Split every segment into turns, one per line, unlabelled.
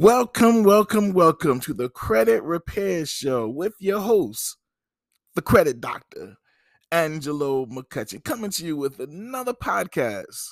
Welcome, welcome, welcome to the Credit Repair Show with your host, the Credit Doctor, Angelo McCutchen, coming to you with another podcast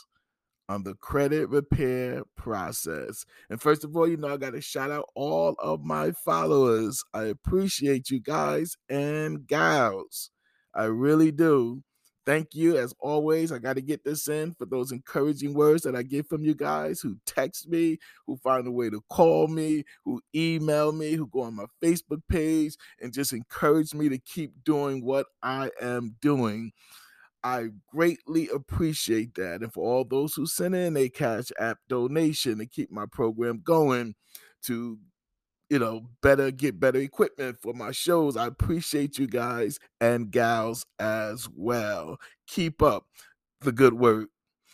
on the credit repair process. And first of all, you know, I got to shout out all of my followers. I appreciate you guys and gals. I really do. Thank you as always. I got to get this in for those encouraging words that I get from you guys who text me, who find a way to call me, who email me, who go on my Facebook page and just encourage me to keep doing what I am doing. I greatly appreciate that. And for all those who send in a Cash App donation to keep my program going, to you know, better get better equipment for my shows. I appreciate you guys and gals as well. Keep up the good work.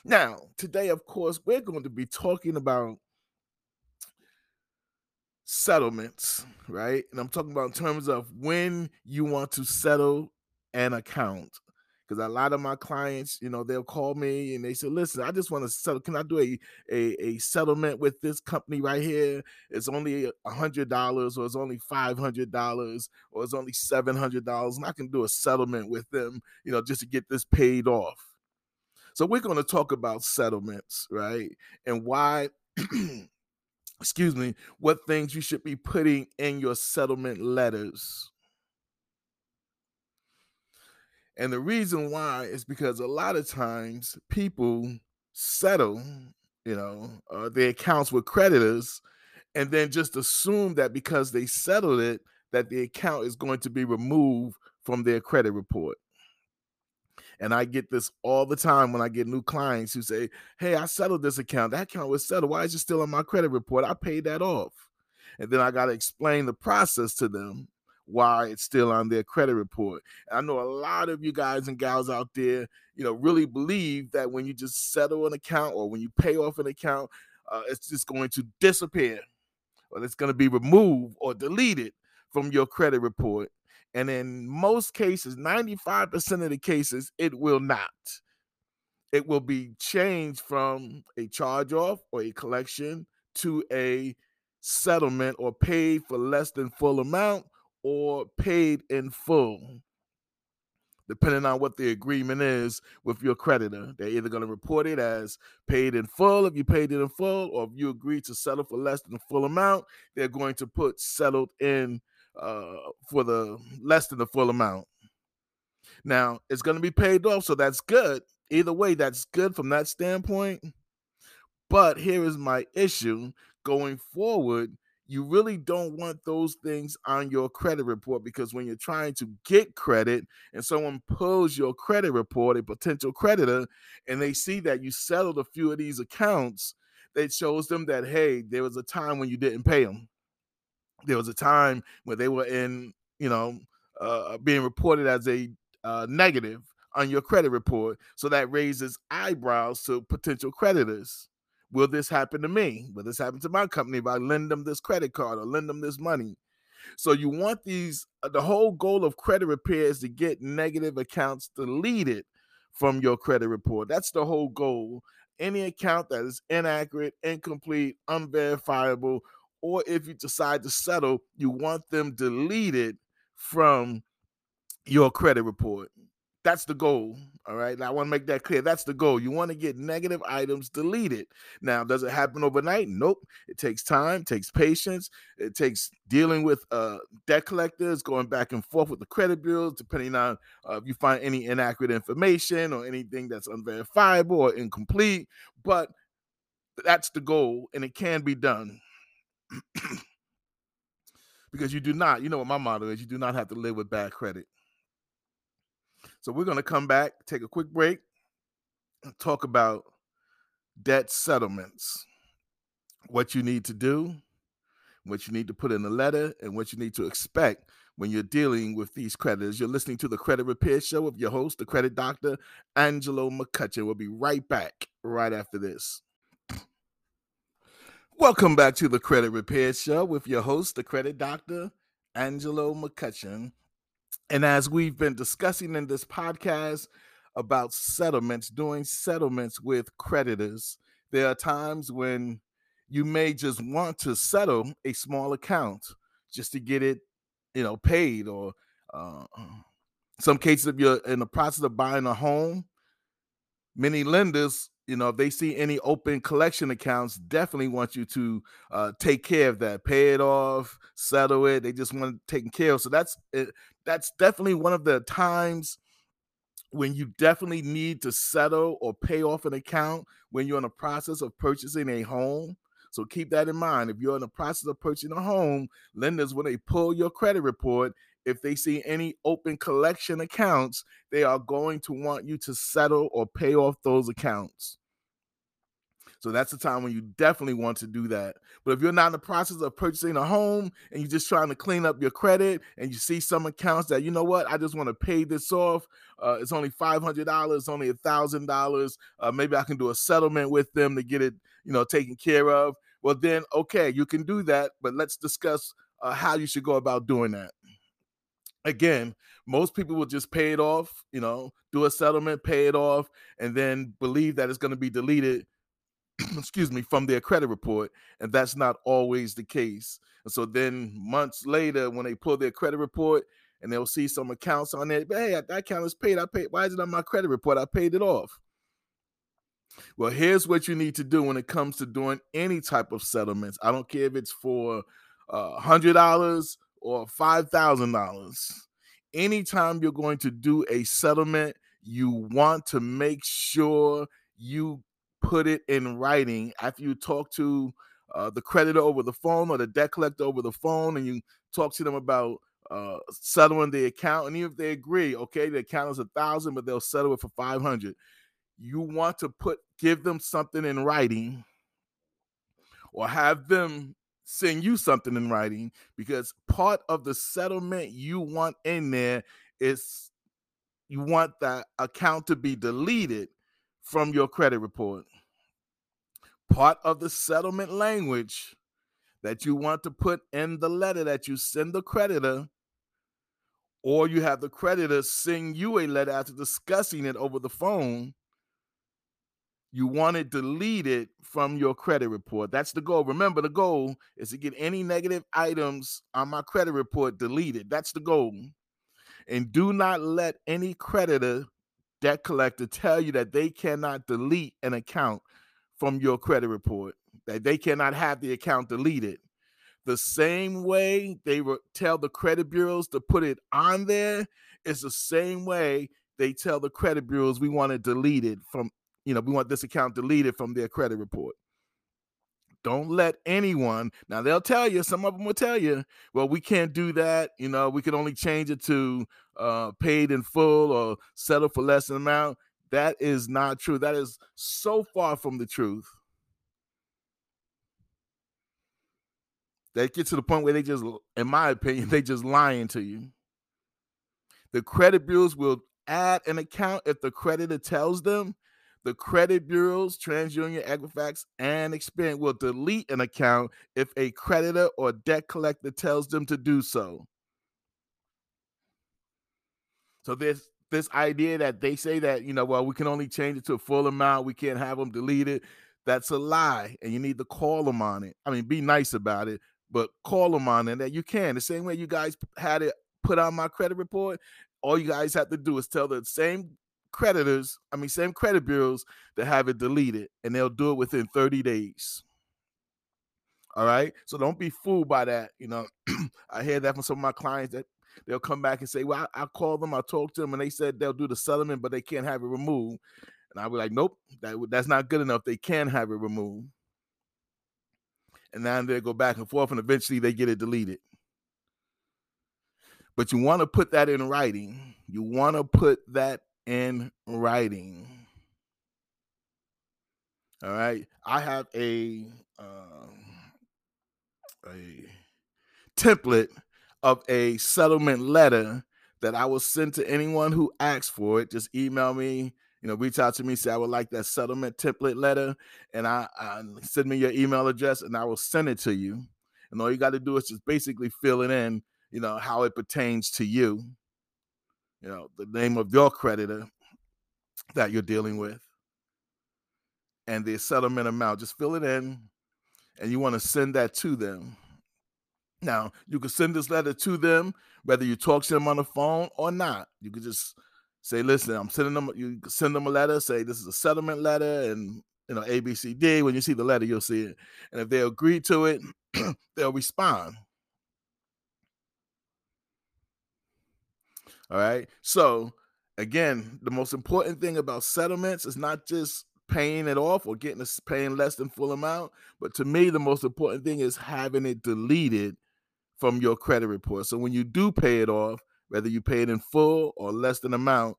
Now, today, of course, we're going to be talking about settlements, right? And I'm talking about in terms of when you want to settle an account because a lot of my clients, you know, they'll call me and they say, "Listen, I just want to settle. Can I do a a, a settlement with this company right here? It's only a hundred dollars, or it's only five hundred dollars, or it's only seven hundred dollars, and I can do a settlement with them, you know, just to get this paid off." So we're going to talk about settlements, right, and why. excuse me, what things you should be putting in your settlement letters and the reason why is because a lot of times people settle, you know, uh, their accounts with creditors and then just assume that because they settled it, that the account is going to be removed from their credit report. And I get this all the time when I get new clients who say, Hey, I settled this account. That account was settled. Why is it still on my credit report? I paid that off. And then I got to explain the process to them why it's still on their credit report. And I know a lot of you guys and gals out there, you know, really believe that when you just settle an account or when you pay off an account, uh, it's just going to disappear or it's going to be removed or deleted from your credit report. And in most cases, 95% of the cases, it will not. It will be changed from a charge off or a collection to a settlement or paid for less than full amount or paid in full, depending on what the agreement is with your creditor. They're either going to report it as paid in full if you paid it in full, or if you agree to settle for less than the full amount, they're going to put settled in uh, for the less than the full amount. Now, it's going to be paid off, so that's good. Either way, that's good from that standpoint. But here is my issue going forward you really don't want those things on your credit report because when you're trying to get credit and someone pulls your credit report, a potential creditor, and they see that you settled a few of these accounts, it shows them that, hey, there was a time when you didn't pay them. There was a time when they were in, you know, uh, being reported as a uh, negative on your credit report. So that raises eyebrows to potential creditors. Will this happen to me? Will this happen to my company if I lend them this credit card or lend them this money? So you want these, uh, the whole goal of credit repair is to get negative accounts deleted from your credit report. That's the whole goal. Any account that is inaccurate, incomplete, unverifiable, or if you decide to settle, you want them deleted from your credit report. That's the goal. All right. Now, I want to make that clear. That's the goal. You want to get negative items deleted. Now, does it happen overnight? Nope. It takes time, takes patience, it takes dealing with uh, debt collectors, going back and forth with the credit bureaus, depending on uh, if you find any inaccurate information or anything that's unverifiable or incomplete. But that's the goal, and it can be done. because you do not, you know what my motto is, you do not have to live with bad credit. So we're going to come back, take a quick break, and talk about debt settlements, what you need to do, what you need to put in a letter, and what you need to expect when you're dealing with these creditors. You're listening to the Credit Repair Show with your host, the credit doctor, Angelo McCutchen. We'll be right back right after this. Welcome back to the Credit Repair Show with your host, the credit doctor, Angelo McCutchen. And as we've been discussing in this podcast about settlements, doing settlements with creditors, there are times when you may just want to settle a small account just to get it, you know, paid. Or uh, some cases, if you're in the process of buying a home, many lenders, you know, if they see any open collection accounts, definitely want you to uh, take care of that, pay it off, settle it. They just want it taken care of. So that's it, that's definitely one of the times when you definitely need to settle or pay off an account when you're in the process of purchasing a home. So keep that in mind. If you're in the process of purchasing a home, lenders, when they pull your credit report, if they see any open collection accounts, they are going to want you to settle or pay off those accounts. So that's the time when you definitely want to do that. But if you're not in the process of purchasing a home and you're just trying to clean up your credit and you see some accounts that, you know what, I just want to pay this off. Uh, it's only $500, only a $1,000. Uh, maybe I can do a settlement with them to get it, you know, taken care of. Well, then, okay, you can do that. But let's discuss uh, how you should go about doing that again, most people will just pay it off, you know, do a settlement, pay it off, and then believe that it's going to be deleted excuse me, from their credit report. And that's not always the case. And so then months later, when they pull their credit report and they'll see some accounts on there, hey, that account is paid. I paid. Why is it on my credit report? I paid it off. Well, here's what you need to do when it comes to doing any type of settlements. I don't care if it's for uh, $100 or $5,000. Anytime you're going to do a settlement, you want to make sure you put it in writing after you talk to uh, the creditor over the phone or the debt collector over the phone and you talk to them about uh, settling the account and even if they agree okay the account is a thousand but they'll settle it for 500 you want to put give them something in writing or have them send you something in writing because part of the settlement you want in there is you want that account to be deleted from your credit report. Part of the settlement language that you want to put in the letter that you send the creditor, or you have the creditor send you a letter after discussing it over the phone. You want it deleted from your credit report. That's the goal. Remember, the goal is to get any negative items on my credit report deleted. That's the goal. And do not let any creditor debt collector tell you that they cannot delete an account from your credit report, that they cannot have the account deleted. The same way they re- tell the credit bureaus to put it on there, it's the same way they tell the credit bureaus we want it deleted from, you know, we want this account deleted from their credit report. Don't let anyone, now they'll tell you, some of them will tell you, well, we can't do that. You know, we can only change it to uh, paid in full or settle for less amount. That is not true. That is so far from the truth. They get to the point where they just, in my opinion, they just lying to you. The credit bureaus will add an account if the creditor tells them the credit bureaus, TransUnion, Equifax, and Experian will delete an account if a creditor or debt collector tells them to do so. So this this idea that they say that you know, well, we can only change it to a full amount, we can't have them deleted. That's a lie, and you need to call them on it. I mean, be nice about it, but call them on it that you can. The same way you guys had it put on my credit report, all you guys have to do is tell the same creditors, I mean, same credit bureaus to have it deleted, and they'll do it within 30 days. All right. So don't be fooled by that. You know, I hear that from some of my clients that they'll come back and say, Well, I, I called them, I talked to them, and they said they'll do the settlement, but they can't have it removed. And I'll be like, Nope, that, that's not good enough. They can have it removed. And then they go back and forth, and eventually they get it deleted. But you want to put that in writing. You want to put that in writing. All right. I have a um, a template of a settlement letter that I will send to anyone who asks for it. Just email me, you know, reach out to me, say I would like that settlement template letter, and I, I send me your email address, and I will send it to you. And all you got to do is just basically fill it in, you know, how it pertains to you you know, the name of your creditor that you're dealing with and the settlement amount. Just fill it in. and you want to send that to them. Now, you can send this letter to them, whether you talk to them on the phone or not. You could just say, listen, I'm sending them, you send them a letter, say this is a settlement letter, and you know, ABCD. When you see the letter, you'll see it. And if they agree to it, they'll respond. All right. So again, the most important thing about settlements is not just paying it off or getting a, paying less than full amount, but to me, the most important thing is having it deleted from your credit report. So when you do pay it off, whether you pay it in full or less than amount,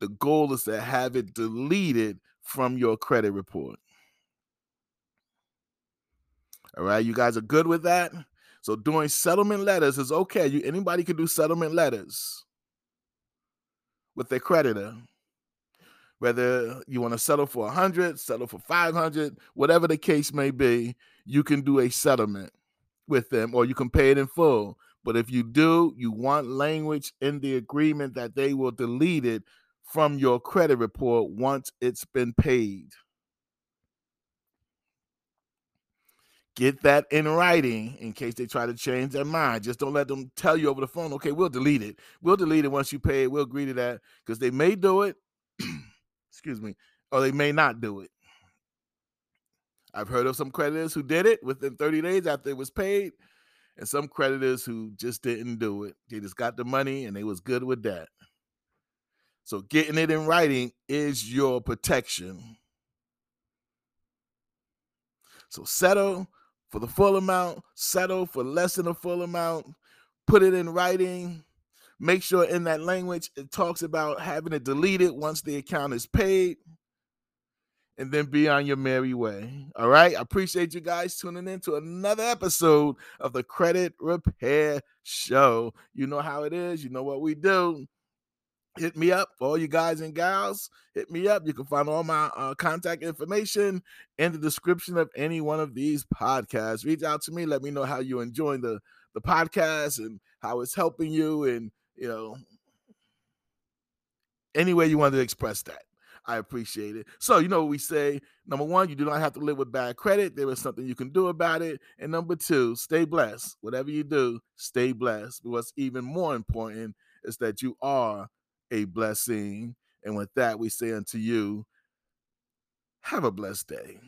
the goal is to have it deleted from your credit report. All right, you guys are good with that? So doing settlement letters is okay. You anybody can do settlement letters with their creditor. Whether you want to settle for 100, settle for 500, whatever the case may be, you can do a settlement with them or you can pay it in full. But if you do, you want language in the agreement that they will delete it from your credit report once it's been paid. Get that in writing in case they try to change their mind. Just don't let them tell you over the phone, okay, we'll delete it. We'll delete it once you pay it. We'll agree to that because they may do it, excuse me, or they may not do it. I've heard of some creditors who did it within 30 days after it was paid, and some creditors who just didn't do it. They just got the money and they was good with that. So getting it in writing is your protection. So settle for the full amount, settle for less than a full amount, put it in writing. Make sure in that language it talks about having it deleted once the account is paid and then be on your merry way. All right. I appreciate you guys tuning in to another episode of the Credit Repair Show. You know how it is, you know what we do. Hit me up all you guys and gals. Hit me up. You can find all my uh, contact information in the description of any one of these podcasts. Reach out to me. Let me know how you're enjoying the the podcast and how it's helping you and you know any way you want to express that I appreciate it. So, you know we say? Number one, you do not have to live with bad credit. There is something you can do about it. And number two, stay blessed. Whatever you do, stay blessed. But what's even more important is that you are a blessing. And with that, we say unto you, have a blessed day.